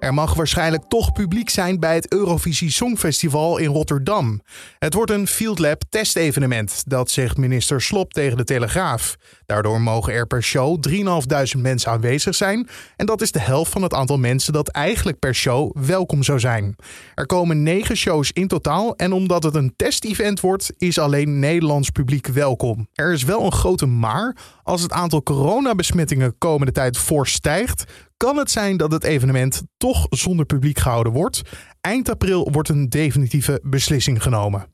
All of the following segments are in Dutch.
Er mag waarschijnlijk toch publiek zijn bij het Eurovisie Songfestival in Rotterdam. Het wordt een Field Lab testevenement, dat zegt minister Slop tegen de Telegraaf. Daardoor mogen er per show 3.500 mensen aanwezig zijn. En dat is de helft van het aantal mensen dat eigenlijk per show welkom zou zijn. Er komen 9 shows in totaal. En omdat het een testevent wordt, is alleen Nederlands publiek welkom. Er is wel een grote maar. Als het aantal coronabesmettingen komende tijd fors stijgt, kan het zijn dat het evenement toch zonder publiek gehouden wordt. Eind april wordt een definitieve beslissing genomen.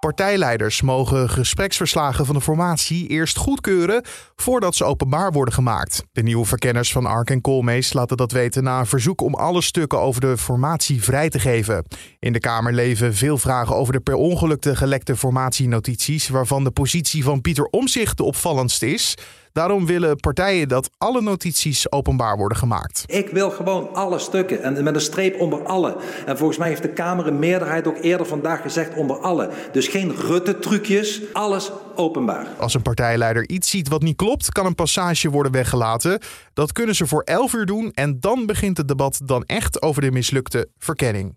Partijleiders mogen gespreksverslagen van de formatie eerst goedkeuren voordat ze openbaar worden gemaakt. De nieuwe verkenners van Ark en Koolmees laten dat weten na een verzoek om alle stukken over de formatie vrij te geven. In de Kamer leven veel vragen over de per ongeluk gelekte formatienotities, waarvan de positie van Pieter Omzicht de opvallendste is. Daarom willen partijen dat alle notities openbaar worden gemaakt. Ik wil gewoon alle stukken en met een streep onder alle. En volgens mij heeft de Kamer een meerderheid ook eerder vandaag gezegd onder alle. Dus geen Rutte-trucjes, alles openbaar. Als een partijleider iets ziet wat niet klopt, kan een passage worden weggelaten. Dat kunnen ze voor 11 uur doen en dan begint het debat dan echt over de mislukte verkenning.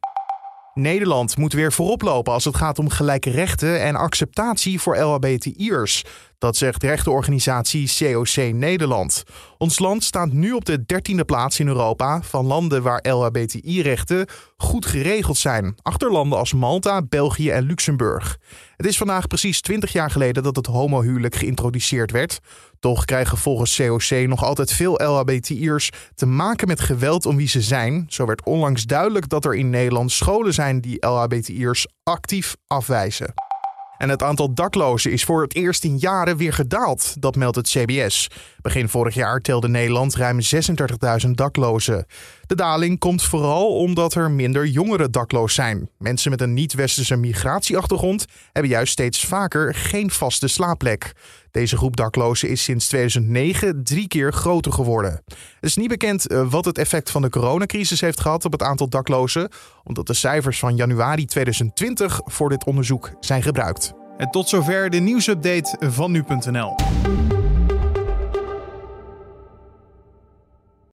Nederland moet weer voorop lopen als het gaat om gelijke rechten en acceptatie voor LHBTI'ers. Dat zegt rechtenorganisatie COC Nederland. Ons land staat nu op de dertiende plaats in Europa van landen waar LHBTI-rechten goed geregeld zijn. Achter landen als Malta, België en Luxemburg. Het is vandaag precies 20 jaar geleden dat het homohuwelijk geïntroduceerd werd. Toch krijgen volgens COC nog altijd veel LHBTI'ers te maken met geweld om wie ze zijn. Zo werd onlangs duidelijk dat er in Nederland scholen zijn die LHBTI'ers actief afwijzen. En het aantal daklozen is voor het eerst in jaren weer gedaald, dat meldt het CBS. Begin vorig jaar telde Nederland ruim 36.000 daklozen. De daling komt vooral omdat er minder jongeren dakloos zijn. Mensen met een niet-westerse migratieachtergrond hebben juist steeds vaker geen vaste slaapplek. Deze groep daklozen is sinds 2009 drie keer groter geworden. Het is niet bekend eh, wat het effect van de coronacrisis heeft gehad op het aantal daklozen, omdat de cijfers van januari 2020 voor dit onderzoek zijn gebruikt. En tot zover de nieuwsupdate van nu.nl.